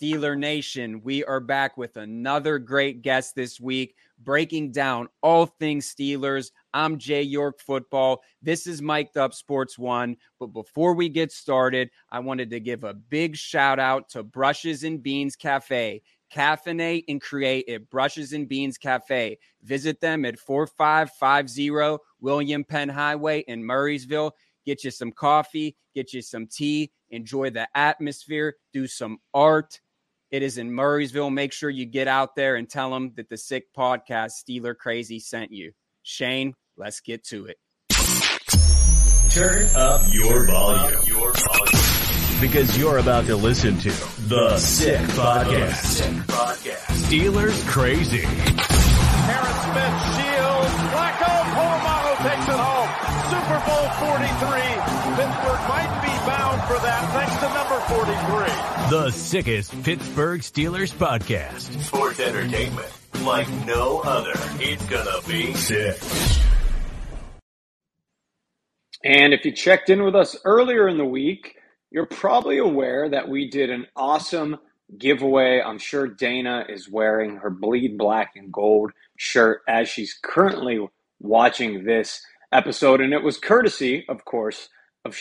Steeler Nation, we are back with another great guest this week, breaking down all things Steelers. I'm Jay York Football. This is Mic'd Up Sports One. But before we get started, I wanted to give a big shout out to Brushes and Beans Cafe. Caffeinate and create at Brushes and Beans Cafe. Visit them at 4550 William Penn Highway in Murrysville. Get you some coffee, get you some tea, enjoy the atmosphere, do some art it is in Murrysville. Make sure you get out there and tell them that the Sick Podcast Steeler Crazy sent you. Shane, let's get to it. Turn up your volume. Your volume. Because you're about to listen to the Sick Podcast. Sick Podcast. Steelers Crazy. Harris Smith shields. Flacco Polamalu takes it home. Super Bowl 43. For that thanks to number 43. The sickest Pittsburgh Steelers podcast. Sports entertainment like no other. It's gonna be sick. And if you checked in with us earlier in the week, you're probably aware that we did an awesome giveaway. I'm sure Dana is wearing her bleed black and gold shirt as she's currently watching this episode. And it was courtesy, of course, of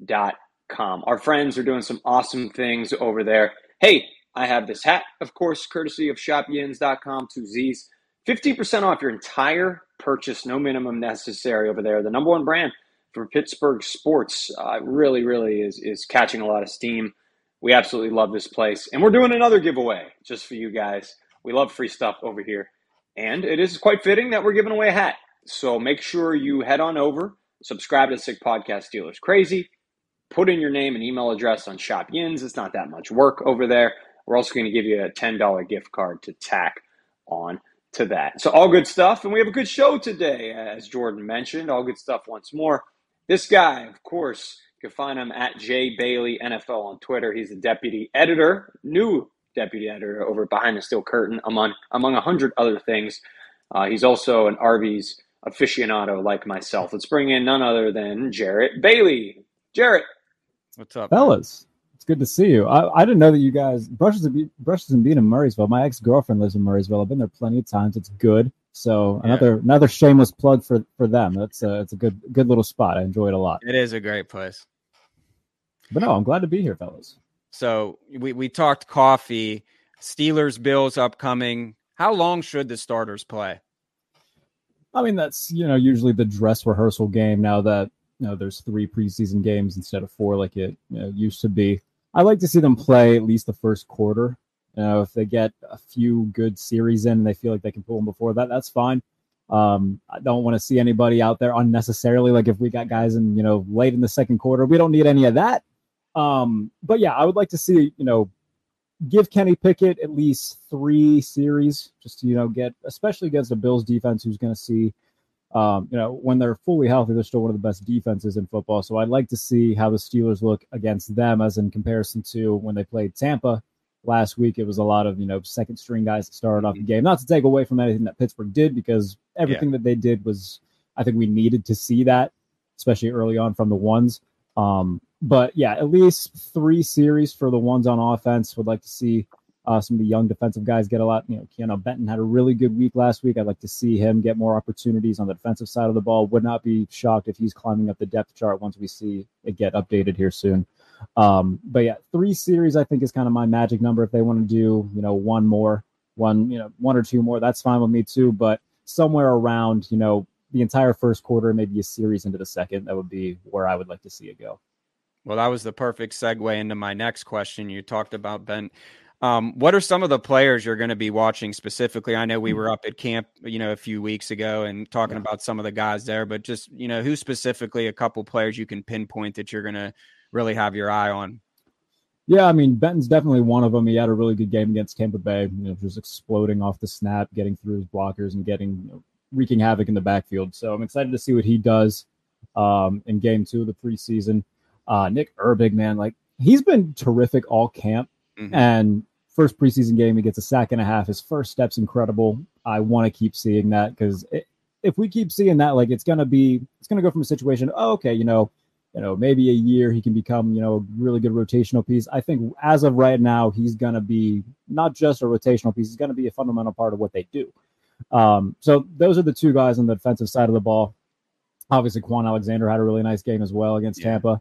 shopyins.com. Our friends are doing some awesome things over there. Hey, I have this hat, of course, courtesy of shopyins.com, two Z's. 50% off your entire purchase, no minimum necessary over there. The number one brand for Pittsburgh sports uh, really, really is, is catching a lot of steam. We absolutely love this place. And we're doing another giveaway just for you guys. We love free stuff over here. And it is quite fitting that we're giving away a hat. So make sure you head on over, subscribe to Sick Podcast Steelers Crazy, put in your name and email address on Shop Yins. It's not that much work over there. We're also going to give you a $10 gift card to tack on to that. So all good stuff. And we have a good show today, as Jordan mentioned. All good stuff once more. This guy, of course, you can find him at Jay Bailey NFL on Twitter. He's the deputy editor, new deputy editor over Behind the Steel Curtain, among among a hundred other things. Uh, he's also an Arby's aficionado like myself. Let's bring in none other than Jarrett Bailey. Jarrett, what's up, fellas? It's good to see you. I, I didn't know that you guys brushes and brushes and bean in Murrysville. My ex girlfriend lives in Murrysville. I've been there plenty of times. It's good. So yeah. another another shameless plug for for them. That's a it's a good good little spot. I enjoy it a lot. It is a great place. But no, I'm glad to be here, fellas. So we we talked coffee. Steelers Bills upcoming. How long should the starters play? I mean, that's you know usually the dress rehearsal game. Now that know there's three preseason games instead of four, like it you know, used to be. I like to see them play at least the first quarter. You know, if they get a few good series in and they feel like they can pull them before that, that's fine. Um, I don't want to see anybody out there unnecessarily. Like if we got guys in, you know, late in the second quarter, we don't need any of that. Um, but yeah, I would like to see, you know, give Kenny Pickett at least three series just to, you know, get, especially against the Bills defense, who's going to see, um, you know, when they're fully healthy, they're still one of the best defenses in football. So I'd like to see how the Steelers look against them as in comparison to when they played Tampa last week. It was a lot of, you know, second string guys that started off the game. Not to take away from anything that Pittsburgh did because everything yeah. that they did was, I think we needed to see that, especially early on from the ones. Um, but yeah, at least three series for the ones on offense. Would like to see uh, some of the young defensive guys get a lot. You know, Keanu Benton had a really good week last week. I'd like to see him get more opportunities on the defensive side of the ball. Would not be shocked if he's climbing up the depth chart once we see it get updated here soon. Um, but yeah, three series I think is kind of my magic number. If they want to do, you know, one more, one, you know, one or two more, that's fine with me too. But somewhere around, you know, the entire first quarter, maybe a series into the second, that would be where I would like to see it go. Well, that was the perfect segue into my next question. You talked about Ben. Um, what are some of the players you're going to be watching specifically? I know we were up at camp, you know, a few weeks ago and talking yeah. about some of the guys there, but just you know, who specifically a couple players you can pinpoint that you're going to really have your eye on? Yeah, I mean Benton's definitely one of them. He had a really good game against Tampa Bay, you know, just exploding off the snap, getting through his blockers, and getting you know, wreaking havoc in the backfield. So I'm excited to see what he does um, in Game Two of the preseason. Uh, Nick Herbig, man, like he's been terrific all camp, mm-hmm. and first preseason game he gets a sack and a half. His first step's incredible. I want to keep seeing that because if we keep seeing that, like it's gonna be, it's gonna go from a situation. Oh, okay, you know you know, maybe a year he can become, you know, a really good rotational piece. I think as of right now, he's going to be not just a rotational piece, he's going to be a fundamental part of what they do. Um, so those are the two guys on the defensive side of the ball. Obviously, Kwon Alexander had a really nice game as well against yeah. Tampa.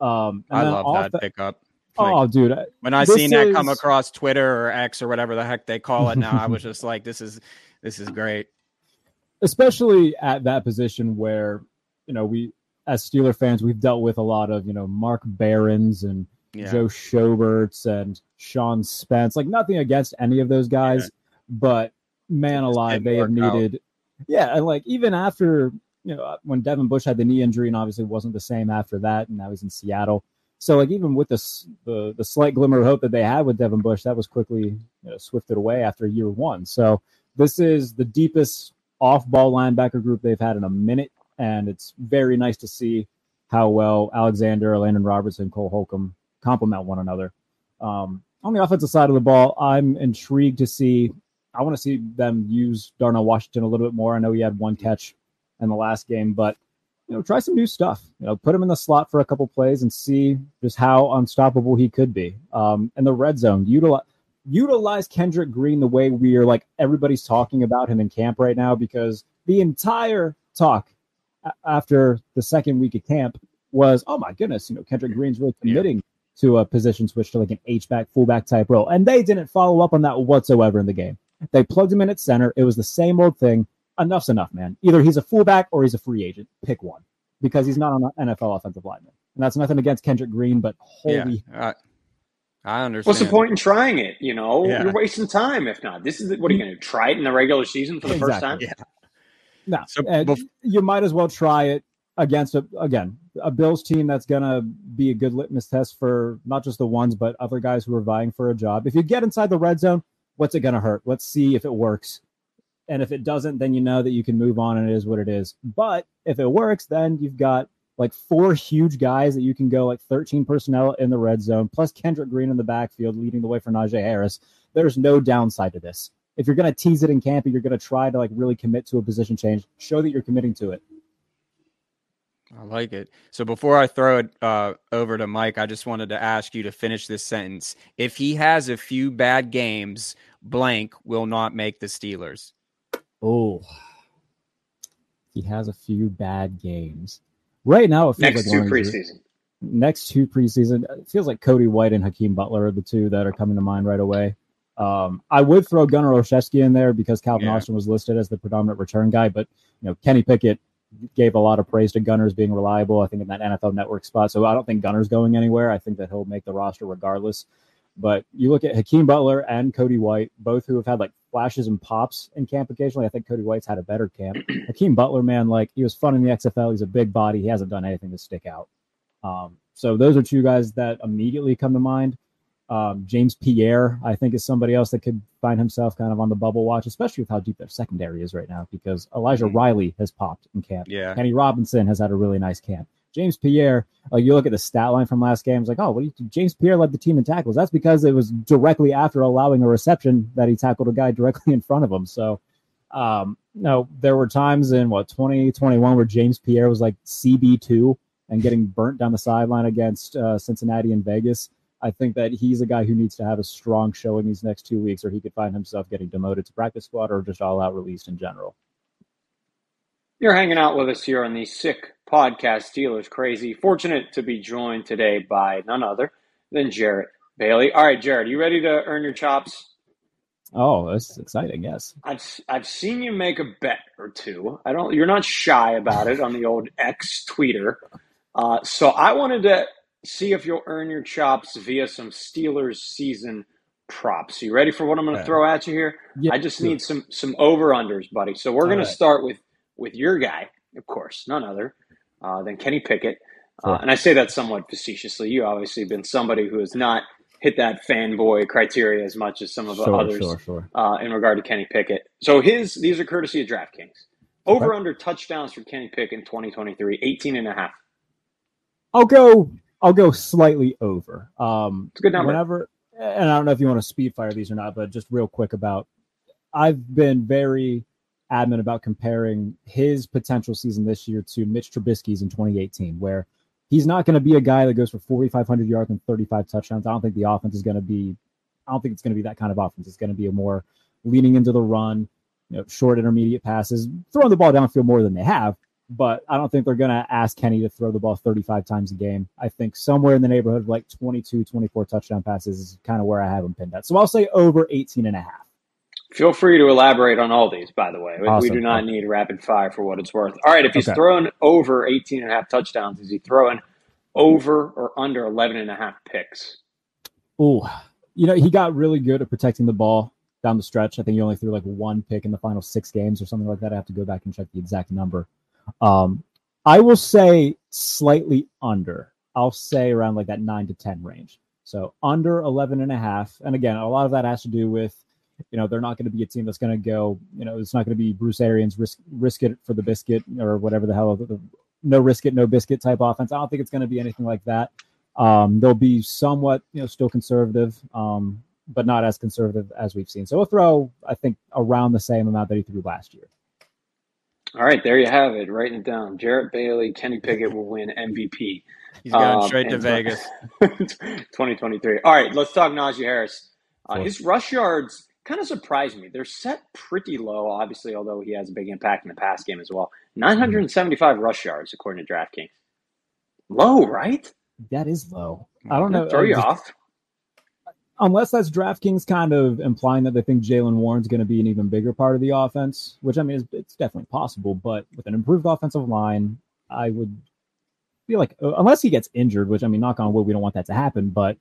Um, I love that pickup. Like, oh, dude! When I seen that come across Twitter or X or whatever the heck they call it now, I was just like, "This is this is great." Especially at that position where you know we as Steeler fans, we've dealt with a lot of, you know, Mark Barrons and yeah. Joe Schoberts and Sean Spence. Like nothing against any of those guys, yeah. but man alive, they have needed. Out. Yeah, and like even after you know when Devin Bush had the knee injury and obviously wasn't the same after that, and now he's in Seattle. So like even with this the the slight glimmer of hope that they had with Devin Bush, that was quickly you know, swifted away after year one. So this is the deepest off ball linebacker group they've had in a minute and it's very nice to see how well Alexander, Landon Robertson, Cole Holcomb complement one another. Um, on the offensive side of the ball, I'm intrigued to see. I want to see them use Darnell Washington a little bit more. I know he had one catch in the last game, but you know, try some new stuff. You know, put him in the slot for a couple plays and see just how unstoppable he could be. Um, and the red zone, utilize utilize Kendrick Green the way we are like everybody's talking about him in camp right now because the entire talk after the second week of camp was, oh my goodness, you know, Kendrick Green's really committing yeah. to a position switch to like an H back, fullback type role. And they didn't follow up on that whatsoever in the game. They plugged him in at center. It was the same old thing. Enough's enough, man. Either he's a fullback or he's a free agent. Pick one because he's not on an NFL offensive lineman. And that's nothing against Kendrick Green, but holy. Yeah, I understand. What's the point in trying it? You know, yeah. you're wasting time. If not, this is what are you going to try it in the regular season for the exactly. first time? Yeah. No, so, bef- you might as well try it against a, again a Bills team that's gonna be a good litmus test for not just the ones but other guys who are vying for a job. If you get inside the red zone, what's it gonna hurt? Let's see if it works. And if it doesn't, then you know that you can move on and it is what it is. But if it works, then you've got like four huge guys that you can go like 13 personnel in the red zone, plus Kendrick Green in the backfield leading the way for Najee Harris. There's no downside to this if you're going to tease it in camp and you're going to try to like really commit to a position change, show that you're committing to it. I like it. So before I throw it uh, over to Mike, I just wanted to ask you to finish this sentence. If he has a few bad games, blank will not make the Steelers. Oh, he has a few bad games. Right now, it feels next like two preseason. Next two preseason, it feels like Cody White and Hakeem Butler are the two that are coming to mind right away. Um, I would throw Gunnar Olszewski in there because Calvin yeah. Austin was listed as the predominant return guy, but you know Kenny Pickett gave a lot of praise to Gunnar as being reliable. I think in that NFL Network spot, so I don't think Gunnar's going anywhere. I think that he'll make the roster regardless. But you look at Hakeem Butler and Cody White, both who have had like flashes and pops in camp occasionally. I think Cody White's had a better camp. Hakeem Butler, man, like he was fun in the XFL. He's a big body. He hasn't done anything to stick out. Um, so those are two guys that immediately come to mind. Um, James Pierre, I think, is somebody else that could find himself kind of on the bubble watch, especially with how deep their secondary is right now, because Elijah mm-hmm. Riley has popped in camp. Yeah. Kenny Robinson has had a really nice camp. James Pierre, like you look at the stat line from last game, it's like, oh, what do you, James Pierre led the team in tackles. That's because it was directly after allowing a reception that he tackled a guy directly in front of him. So, um, no, there were times in what 2021 where James Pierre was like CB2 and getting burnt down the sideline against uh, Cincinnati and Vegas. I think that he's a guy who needs to have a strong showing these next two weeks, or he could find himself getting demoted to practice squad or just all out released in general. You're hanging out with us here on the Sick Podcast Steelers Crazy. Fortunate to be joined today by none other than Jarrett Bailey. All right, Jarrett, you ready to earn your chops? Oh, that's exciting! Yes, I've I've seen you make a bet or two. I don't. You're not shy about it on the old X tweeter. Uh, so I wanted to see if you'll earn your chops via some Steelers season props. You ready for what I'm going to throw at you here? Yeah, I just need some some over unders, buddy. So we're going right. to start with with your guy, of course, none other uh, than Kenny Pickett. Uh, and I say that somewhat facetiously. You obviously been somebody who has not hit that fanboy criteria as much as some of the Sure, others sure, sure. Uh, in regard to Kenny Pickett. So his these are courtesy of DraftKings. Over under touchdowns for Kenny Pickett in 2023, 18 and a half. I'll go. I'll go slightly over. Um, It's a good number. Whenever, and I don't know if you want to speed fire these or not, but just real quick about, I've been very adamant about comparing his potential season this year to Mitch Trubisky's in 2018, where he's not going to be a guy that goes for 4,500 yards and 35 touchdowns. I don't think the offense is going to be. I don't think it's going to be that kind of offense. It's going to be a more leaning into the run, you know, short intermediate passes, throwing the ball downfield more than they have but I don't think they're going to ask Kenny to throw the ball 35 times a game. I think somewhere in the neighborhood of like 22, 24 touchdown passes is kind of where I have him pinned at. So I'll say over 18 and a half. Feel free to elaborate on all these, by the way. We- We do not need rapid fire for what it's worth. All right, if he's Okay. throwing over 18 and a half touchdowns, is he throwing over or under 11 and a half picks? Ooh, you know, he got really good at protecting the ball down the stretch. I think he only threw like one pick in the final six games or something like that. I have to go back and check the exact number. Um, I will say slightly under. I'll say around like that nine to 10 range. So under 11 and a half. And again, a lot of that has to do with, you know, they're not going to be a team that's going to go, you know, it's not going to be Bruce Arians risk, risk it for the biscuit or whatever the hell, the, no risk it, no biscuit type offense. I don't think it's going to be anything like that. Um, they'll be somewhat, you know, still conservative, um, but not as conservative as we've seen. So we'll throw, I think, around the same amount that he threw last year. All right, there you have it. Writing it down. Jarrett Bailey, Kenny Pickett will win MVP. He's going Um, straight to Vegas. 2023. All right, let's talk Najee Harris. Uh, his rush yards kind of surprised me. They're set pretty low, obviously, although he has a big impact in the pass game as well. 975 rush yards, according to DraftKings. Low, right? That is low. I don't know. Throw uh, you just- off. unless that's DraftKings kind of implying that they think Jaylen Warren's going to be an even bigger part of the offense, which I mean, is, it's definitely possible. But with an improved offensive line, I would feel like, uh, unless he gets injured, which I mean, knock on wood, we don't want that to happen. But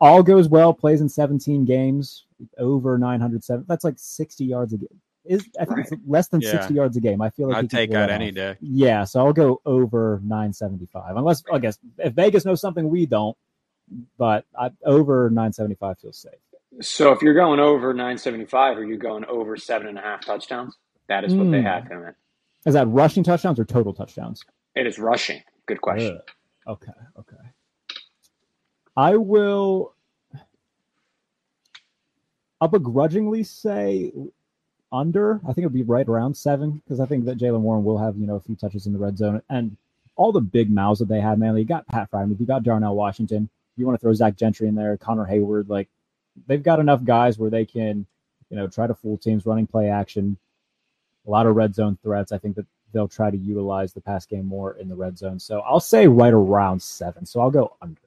all goes well, plays in 17 games, over 907. That's like 60 yards a game. Is I think it's less than Yeah. 60 yards a game. I feel like I'd take pull that that any off. day. Yeah, so I'll go over 975. Unless I guess if Vegas knows something we don't, but I, over 975 feels safe. So if you're going over 975, are you going over seven and a half touchdowns? That is what they Hmm. have him at. Is that rushing touchdowns or total touchdowns? It is rushing. Good question. Ugh. Okay, okay. I will. I'll begrudgingly say under. I think it'll be right around seven because I think that Jaylen Warren will have you know a few touches in the red zone and all the big mouths that they have. Man, you got Pat Freiermuth, you got Darnell Washington. You want to throw Zach Gentry in there, Connor Heyward. Like they've got enough guys where they can you know try to fool teams running play action. A lot of red zone threats. I think that they'll try to utilize the pass game more in the red zone. So I'll say right around seven. So I'll go under.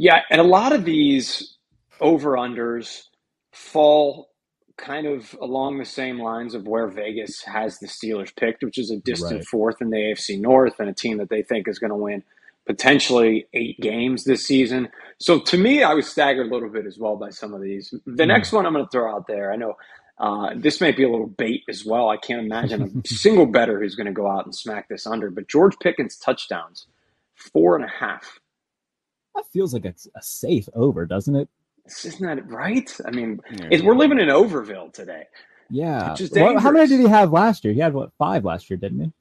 Yeah, and a lot of these over unders fall kind of along the same lines of where Vegas has the Steelers picked, which is a distant Right. fourth in the AFC North and a team that they think is going to win potentially eight games this season. So to me, I was staggered a little bit as well by some of these. The Hmm. next one I'm going to throw out there, I know uh, this may be a little bait as well. I can't imagine a single better who's going to go out and smack this under, but George Pickens touchdowns, four and a half. That feels like it's a safe over, doesn't it? Isn't that right? I mean, Yeah. it, we're living in Overville today. Yeah. Well, how many did he have last year? He had what five last year, didn't he?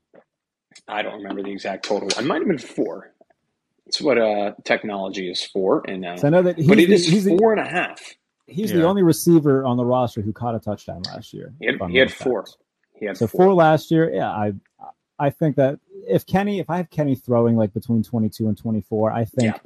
I don't remember the exact total. I might have been four. It's what uh, technology is for, and uh, So I know that he's, but it the, is he's, the, four and a half. he's Yeah. the only receiver on the roster who caught a touchdown last year. He had, he had four. He had So four. four last year, yeah. I I think that if Kenny, if I have Kenny throwing like between twenty two and twenty four, I think Yeah.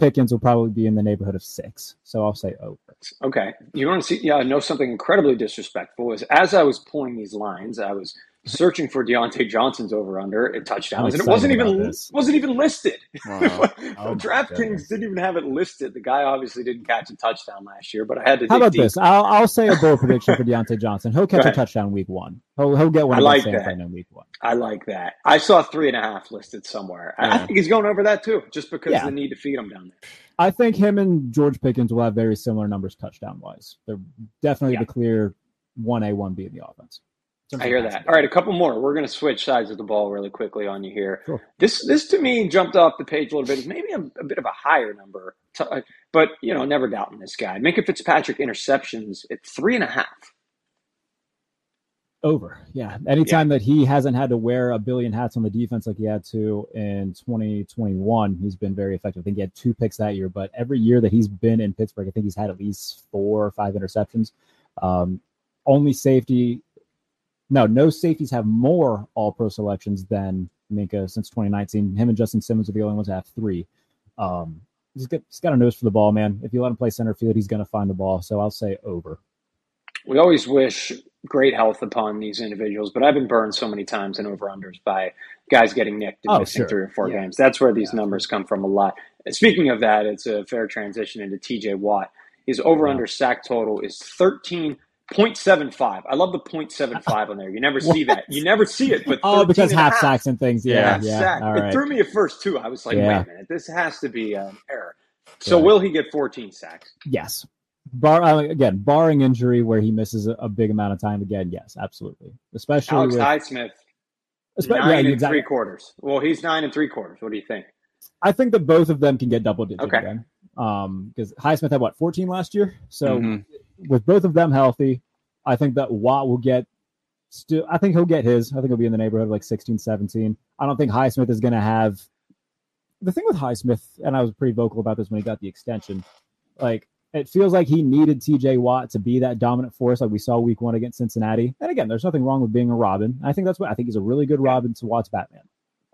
Pickens will probably be in the neighborhood of six. So I'll say over. Okay. You want to see? Yeah, I know something incredibly disrespectful is as I was pulling these lines, I was searching for Diontae Johnson's over under at touchdowns, and it wasn't even this. wasn't even listed. Wow. Oh DraftKings didn't even have it listed. The guy obviously didn't catch a touchdown last year, but I had to. How about deep. this? I'll I'll say a bold prediction for Diontae Johnson. He'll catch a touchdown week one. He'll he'll get one I like that. In week one. I like that. I saw three and a half listed somewhere. I- I think he's going over that too, just because Yeah. the need to feed him down there. I think him and George Pickens will have very similar numbers touchdown wise. They're definitely Yeah. the clear one A, one B in the offense. I hear that. All right, a couple more. We're going to switch sides of the ball really quickly on you here. Sure. This this to me jumped off the page a little bit. It's maybe a, a bit of a higher number, to, but you know, never doubting this guy. Minkah Fitzpatrick interceptions at three and a half. Over, yeah. Anytime yeah. that he hasn't had to wear a billion hats on the defense like he had to in 2021, he's been very effective. I think he had two picks that year, but every year that he's been in Pittsburgh, I think he's had at least four or five interceptions. Um, only safety, no, no safeties have more All Pro selections than Minkah since 2019. Him and Justin Simmons are the only ones that have three. Um, he's got, he's got a nose for the ball, man. If you let him play center field, he's going to find the ball. So I'll say over. We always wish great health upon these individuals, but I've been burned so many times in over unders by guys getting nicked and oh, missing sure. three or four yeah. games. That's where these yeah. numbers come from a lot. speaking of that, it's a fair transition into TJ Watt. His over under sack total is 13.75. I love the 0.75 on there. You never see that. You never see it, but oh, because half, half sacks and things. Yeah, yeah. yeah. It threw me at first too. I was like, wait a minute, this has to be an error. So will he get 14 sacks? Yes bar uh, again, barring injury where he misses a, a, big amount of time again, yes, absolutely. Especially Alex with, Highsmith, nine yeah, and exactly. three quarters. Well, he's nine and three quarters. What do you think? I think that both of them can get double digit okay. again. Um, because Highsmith had what 14 last year, so mm-hmm. With both of them healthy, I think that Watt will get still. I think he'll get his. I think he'll be in the neighborhood of like 16, 17. I don't think Highsmith is going to have. The thing with Highsmith, and I was pretty vocal about this when he got the extension. Like it feels like he needed TJ Watt to be that dominant force like we saw week one against Cincinnati. And again, there's nothing wrong with being a Robin. I think that's what I think he's a really good Robin to Watt's Batman.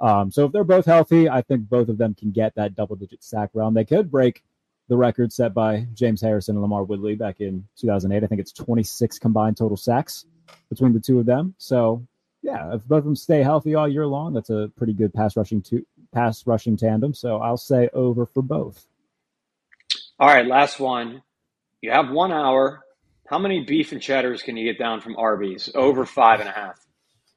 Um, so if they're both healthy, I think both of them can get that double digit sack round. They could break the record set by James Harrison and LaMarr Woodley back in 2008. I think it's 26 combined total sacks between the two of them. So yeah, if both of them stay healthy all year long, that's a pretty good pass rushing to pass rushing tandem. So I'll say over for both. All right, last one. You have one hour. How many beef and cheddars can you get down from Arby's? Over five and a half.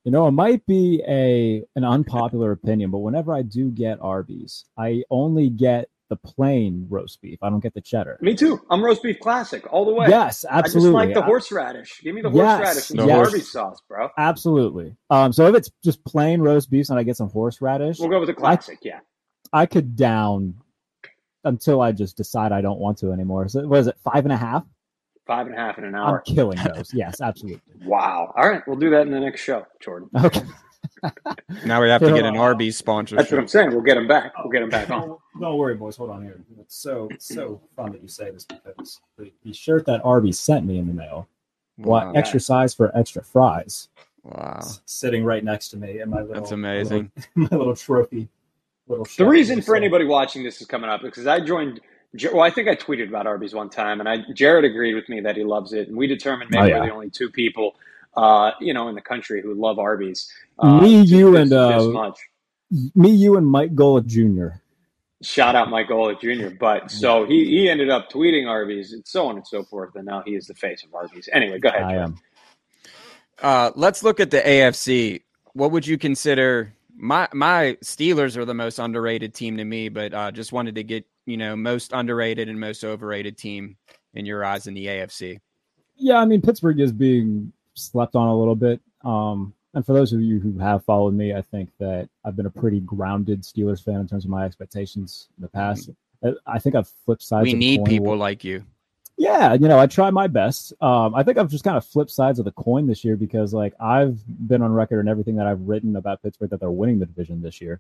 You know, it might be a an unpopular opinion, but whenever I do get Arby's, I only get the plain roast beef. I don't get the cheddar. Me too. I'm roast beef classic all the way. Yes, absolutely. I just like the horseradish. Give me the horseradish yes, and yes. Arby's sauce, bro. Absolutely. Um, so if it's just plain roast beef and I get some horseradish, we'll go with the classic. I, yeah. I could down until I just decide I don't want to anymore. So what is it, five and a half? Five and a half in an hour. I'm killing those. yes, absolutely. Wow. All right, we'll do that in the next show, Jordan. Okay. Now we have to get an uh, Arby's sponsor. That's what I'm saying. We'll get him back. We'll get him back on. Don't worry, boys. Hold on here. It's so so fun that you say this because the, the shirt that Arby's sent me in the mail, what wow. extra size for extra fries. Wow. Sitting right next to me in my little. That's amazing. Little, my little trophy little. The reason for anybody watching this is coming up because I joined. Well, I think I tweeted about Arby's one time, and I Jarrett agreed with me that he loves it, and we determined oh, maybe oh, yeah. we're the only two people, uh, you know, in the country who love Arby's. Uh, me, you, this, and uh, much. me, you, and Mike Golic Jr. Shout out Mike Golic Jr. But so he he ended up tweeting Arby's and so on and so forth, and now he is the face of Arby's. Anyway, go ahead. I am. Uh, let's look at the AFC. What would you consider my my Steelers are the most underrated team to me, but uh, just wanted to get you know most underrated and most overrated team in your eyes in the AFC. Yeah, I mean Pittsburgh is being slept on a little bit. Um, and for those of you who have followed me, I think that I've been a pretty grounded Steelers fan in terms of my expectations in the past. I think I've flipped sides. We need people like you yeah, you know, I try my best. Um, I think I've just kind of flipped sides of the coin this year because, like, I've been on record and everything that I've written about Pittsburgh that they're winning the division this year.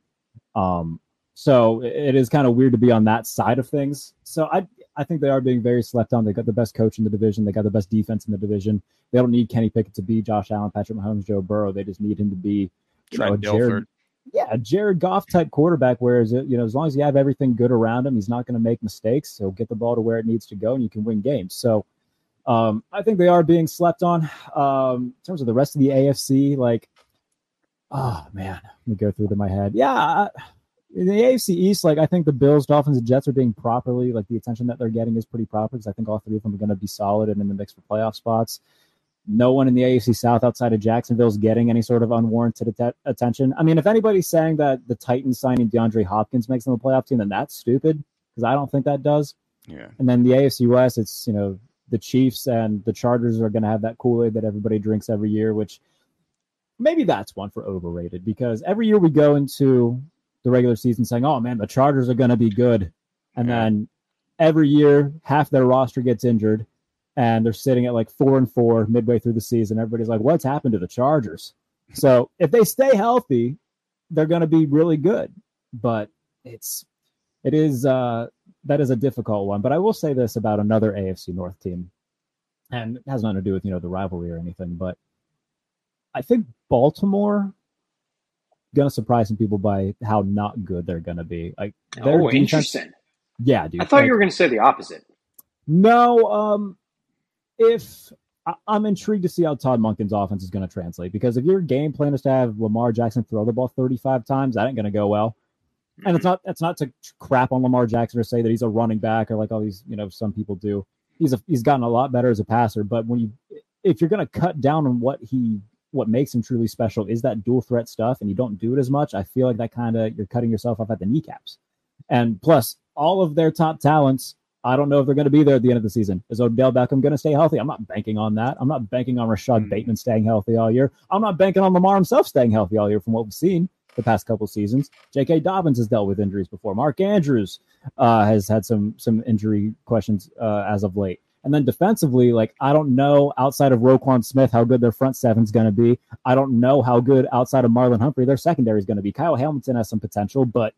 Um, so it is kind of weird to be on that side of things. So I, I think they are being very slept on. They got the best coach in the division. They got the best defense in the division. They don't need Kenny Pickett to be Josh Allen, Patrick Mahomes, Joe Burrow. They just need him to be you know, Jared, yeah, Jared Goff type quarterback. Whereas you know, as long as you have everything good around him, he's not going to make mistakes. So get the ball to where it needs to go, and you can win games. So um, I think they are being slept on. Um, in terms of the rest of the AFC, like, oh man, let me go through to my head. Yeah, in the AFC East, like I think the Bills, Dolphins, and Jets are being properly like the attention that they're getting is pretty proper because I think all three of them are going to be solid and in the mix for playoff spots no one in the AFC South outside of Jacksonville is getting any sort of unwarranted att- attention. I mean, if anybody's saying that the Titans signing DeAndre Hopkins makes them a playoff team, then that's stupid because I don't think that does. Yeah. And then the AFC West, it's you know the Chiefs and the Chargers are going to have that Kool Aid that everybody drinks every year, which maybe that's one for overrated because every year we go into the regular season saying, "Oh man, the Chargers are going to be good," and then every year half their roster gets injured, and they're sitting at like four and four midway through the season. Everybody's like, "What's happened to the Chargers?" So if they stay healthy, they're going to be really good. But it's it is uh, that is a difficult one. But I will say this about another AFC North team, and it has nothing to do with you know the rivalry or anything, but I think Baltimore gonna surprise some people by how not good they're gonna be. Like, oh, defense, interesting. Yeah, dude. I thought like, you were gonna say the opposite. No, um, if I, am intrigued to see how Todd Monken's offense is going to translate because if your game plan is to have Lamar Jackson throw the ball 35 times, that ain't going to go well. And it's not that's not to crap on Lamar Jackson or say that he's a running back or like all these you know some people do. He's a, he's gotten a lot better as a passer, but when you if you're going to cut down on what he what makes him truly special is that dual threat stuff, and you don't do it as much. I feel like that kind of you're cutting yourself off at the kneecaps. And plus, all of their top talents, I don't know if they're going to be there at the end of the season. Is Odell Beckham going to stay healthy? I'm not banking on that. I'm not banking on Rashod mm. Bateman staying healthy all year. I'm not banking on Lamar himself staying healthy all year from what we've seen the past couple seasons. J.K. Dobbins has dealt with injuries before. Mark Andrews uh, has had some some injury questions uh, as of late. And then defensively, like I don't know outside of Roquan Smith how good their front seven's going to be. I don't know how good outside of Marlon Humphrey their secondary is going to be. Kyle Hamilton has some potential, but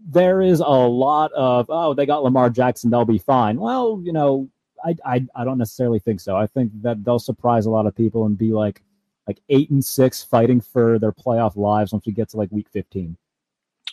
there is a lot of oh they got Lamar Jackson they'll be fine. Well, you know I I, I don't necessarily think so. I think that they'll surprise a lot of people and be like like eight and six fighting for their playoff lives once we get to like week fifteen.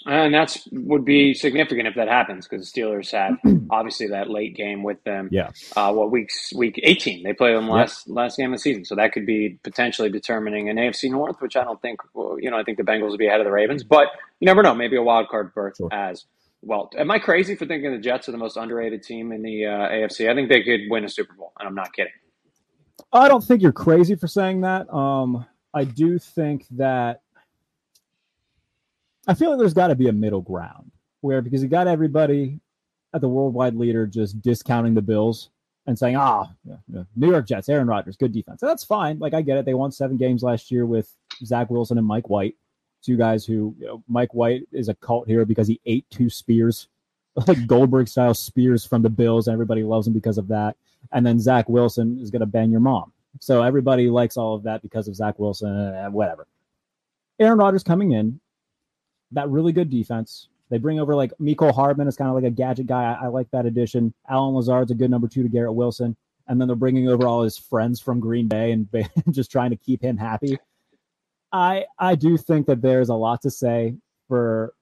And that's would be significant if that happens because the Steelers had obviously that late game with them. Yeah. Uh, what weeks week eighteen they play them last yep. last game of the season, so that could be potentially determining an AFC North, which I don't think you know I think the Bengals will be ahead of the Ravens, but you never know. Maybe a wild card berth sure. as well. Am I crazy for thinking the Jets are the most underrated team in the uh, AFC? I think they could win a Super Bowl, and I'm not kidding. I don't think you're crazy for saying that. Um, I do think that I feel like there's got to be a middle ground where because you got everybody at the worldwide leader just discounting the Bills and saying, ah, yeah, yeah, New York Jets, Aaron Rodgers, good defense. So that's fine. Like I get it. They won seven games last year with Zach Wilson and Mike White, two guys who you know, Mike White is a cult hero because he ate two spears, like Goldberg style spears from the Bills, and everybody loves him because of that. And then Zach Wilson is going to bang your mom. So everybody likes all of that because of Zach Wilson, and whatever. Aaron Rodgers coming in that really good defense. They bring over like Mecole Hardman is kind of like a gadget guy. I, I, like that addition. Allen Lazard's a good number two to Garrett Wilson. And then they're bringing over all his friends from Green Bay and just trying to keep him happy. I I do think that there's a lot to say for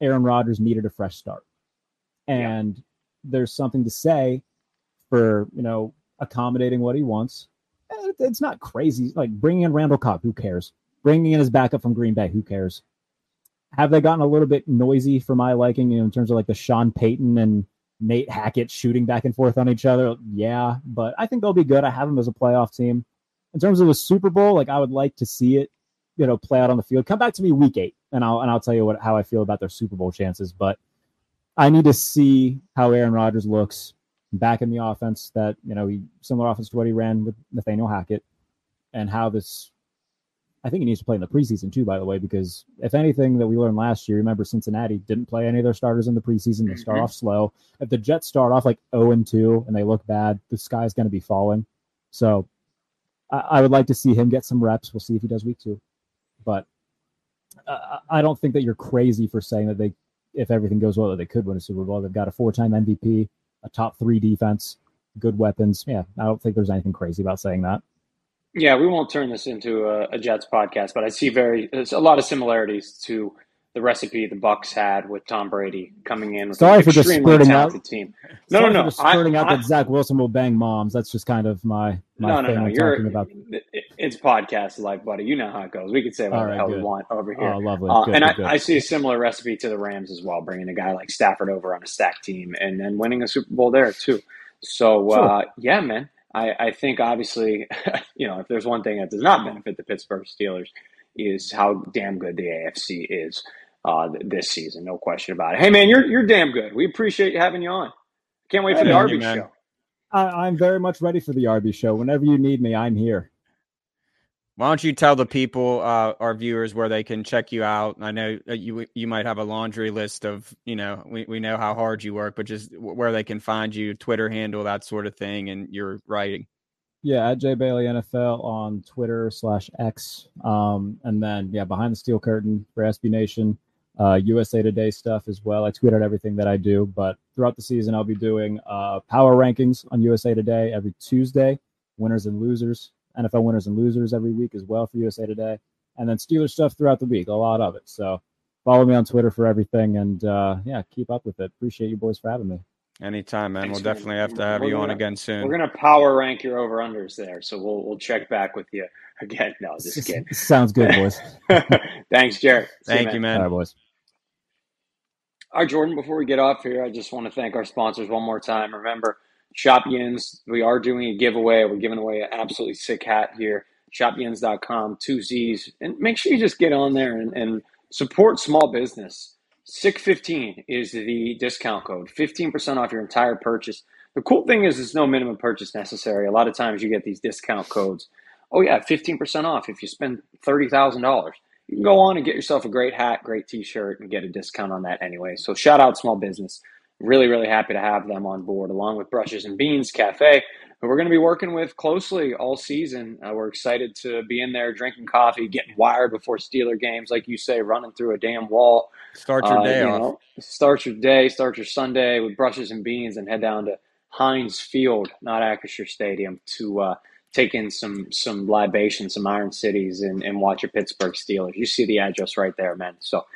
Aaron Rodgers needed a fresh start. And yeah. there's something to say for, you know, accommodating what he wants. It's not crazy. Like bringing in Randall Cobb, who cares? Bringing in his backup from Green Bay, who cares? Have they gotten a little bit noisy for my liking, you know, in terms of like the Sean Payton and Nate Hackett shooting back and forth on each other? Yeah, but I think they'll be good. I have them as a playoff team. In terms of the Super Bowl, like I would like to see it, you know, play out on the field. Come back to me week eight, and I'll and I'll tell you what how I feel about their Super Bowl chances. But I need to see how Aaron Rodgers looks back in the offense that you know he similar offense to what he ran with Nathaniel Hackett, and how this I think he needs to play in the preseason too, by the way, because if anything that we learned last year, remember Cincinnati didn't play any of their starters in the preseason. They start mm-hmm. off slow. If the Jets start off like 0 and 2 and they look bad, the sky's going to be falling. So I, I, would like to see him get some reps. We'll see if he does week two. But uh, I don't think that you're crazy for saying that they, if everything goes well, that they could win a Super Bowl. They've got a four time MVP, a top three defense, good weapons. Yeah, I don't think there's anything crazy about saying that. Yeah, we won't turn this into a, a Jets podcast, but I see very a lot of similarities to the recipe the Bucks had with Tom Brady coming in with Sorry an for just extremely talented out. team. No, Sorry no, no. Spurting out I, that Zach Wilson will bang moms. That's just kind of my my no, no, no. You're, about. It's podcast life, buddy. You know how it goes. We can say whatever right, the hell good. we want over here. Oh, lovely. Uh, good, and good, I, I, see a similar recipe to the Rams as well, bringing a guy like Stafford over on a stack team and then winning a Super Bowl there too. So sure. uh, yeah, man. I, I think obviously, you know, if there's one thing that does not benefit the Pittsburgh Steelers is how damn good the AFC is uh, this season. No question about it. Hey, man, you're you're damn good. We appreciate having you on. Can't wait hey, for the man, Arby show. I, I'm very much ready for the Arby show. Whenever you need me, I'm here. Why don't you tell the people, uh, our viewers, where they can check you out? I know you you might have a laundry list of, you know, we, we know how hard you work, but just where they can find you, Twitter handle, that sort of thing, and your writing. Yeah, at Jay Bailey NFL on Twitter slash X. Um, and then, yeah, behind the steel curtain for SB Nation, uh, USA Today stuff as well. I tweet out everything that I do, but throughout the season, I'll be doing uh, power rankings on USA Today every Tuesday, winners and losers. NFL winners and losers every week as well for USA Today, and then Steelers stuff throughout the week, a lot of it. So follow me on Twitter for everything, and uh, yeah, keep up with it. Appreciate you boys for having me. Anytime, man. Thanks, we'll definitely have to have we're you gonna, on again soon. We're gonna power rank your over unders there, so we'll we'll check back with you again. No, just kidding. Sounds good, boys. Thanks, Jarrett. Thank you, man. All right, boys. All right, Jordan. Before we get off here, I just want to thank our sponsors one more time. Remember, Shop Yins. We are doing a giveaway. We're giving away an absolutely sick hat here shopyins.com, two Z's. And make sure you just get on there and, and support small business. SICK15 is the discount code, 15% off your entire purchase. The cool thing is, there's no minimum purchase necessary. A lot of times you get these discount codes. Oh, yeah, 15% off if you spend $30,000. You can go on and get yourself a great hat, great t shirt, and get a discount on that anyway. So, shout out small business. Really, really happy to have them on board, along with Brushes and Beans Cafe, who we're going to be working with closely all season. Uh, we're excited to be in there drinking coffee, getting wired before Steeler games, like you say, running through a damn wall. Start your uh, day you off. Know, start your day, start your Sunday with Brushes and Beans, and head down to Heinz Field, not Acrisure Stadium, to uh, take in some some libations, some Iron Cities, and, and watch your Pittsburgh Steelers. You see the address right there, man. So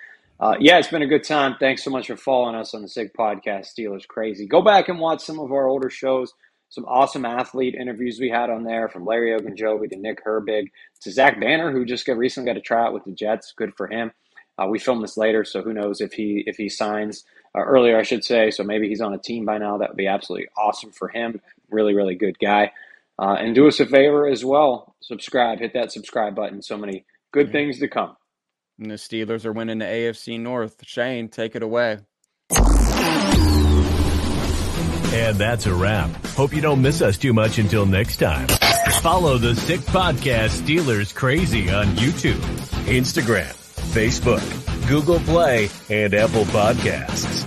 uh, yeah, it's been a good time. Thanks so much for following us on the Sick Podcast, Steelers Crazy. Go back and watch some of our older shows. Some awesome athlete interviews we had on there from Larry Ogunjobi to Nick Herbig to Zach Banner, who just got, recently got a tryout with the Jets. Good for him. Uh, we filmed this later, so who knows if he if he signs uh, earlier, I should say. So maybe he's on a team by now. That would be absolutely awesome for him. Really, really good guy. Uh, and do us a favor as well. Subscribe. Hit that subscribe button. So many good things to come. And the Steelers are winning the AFC North. Shane, take it away. And that's a wrap. Hope you don't miss us too much until next time. Follow the Sick Podcast Steelers Crazy on YouTube, Instagram, Facebook, Google Play, and Apple Podcasts.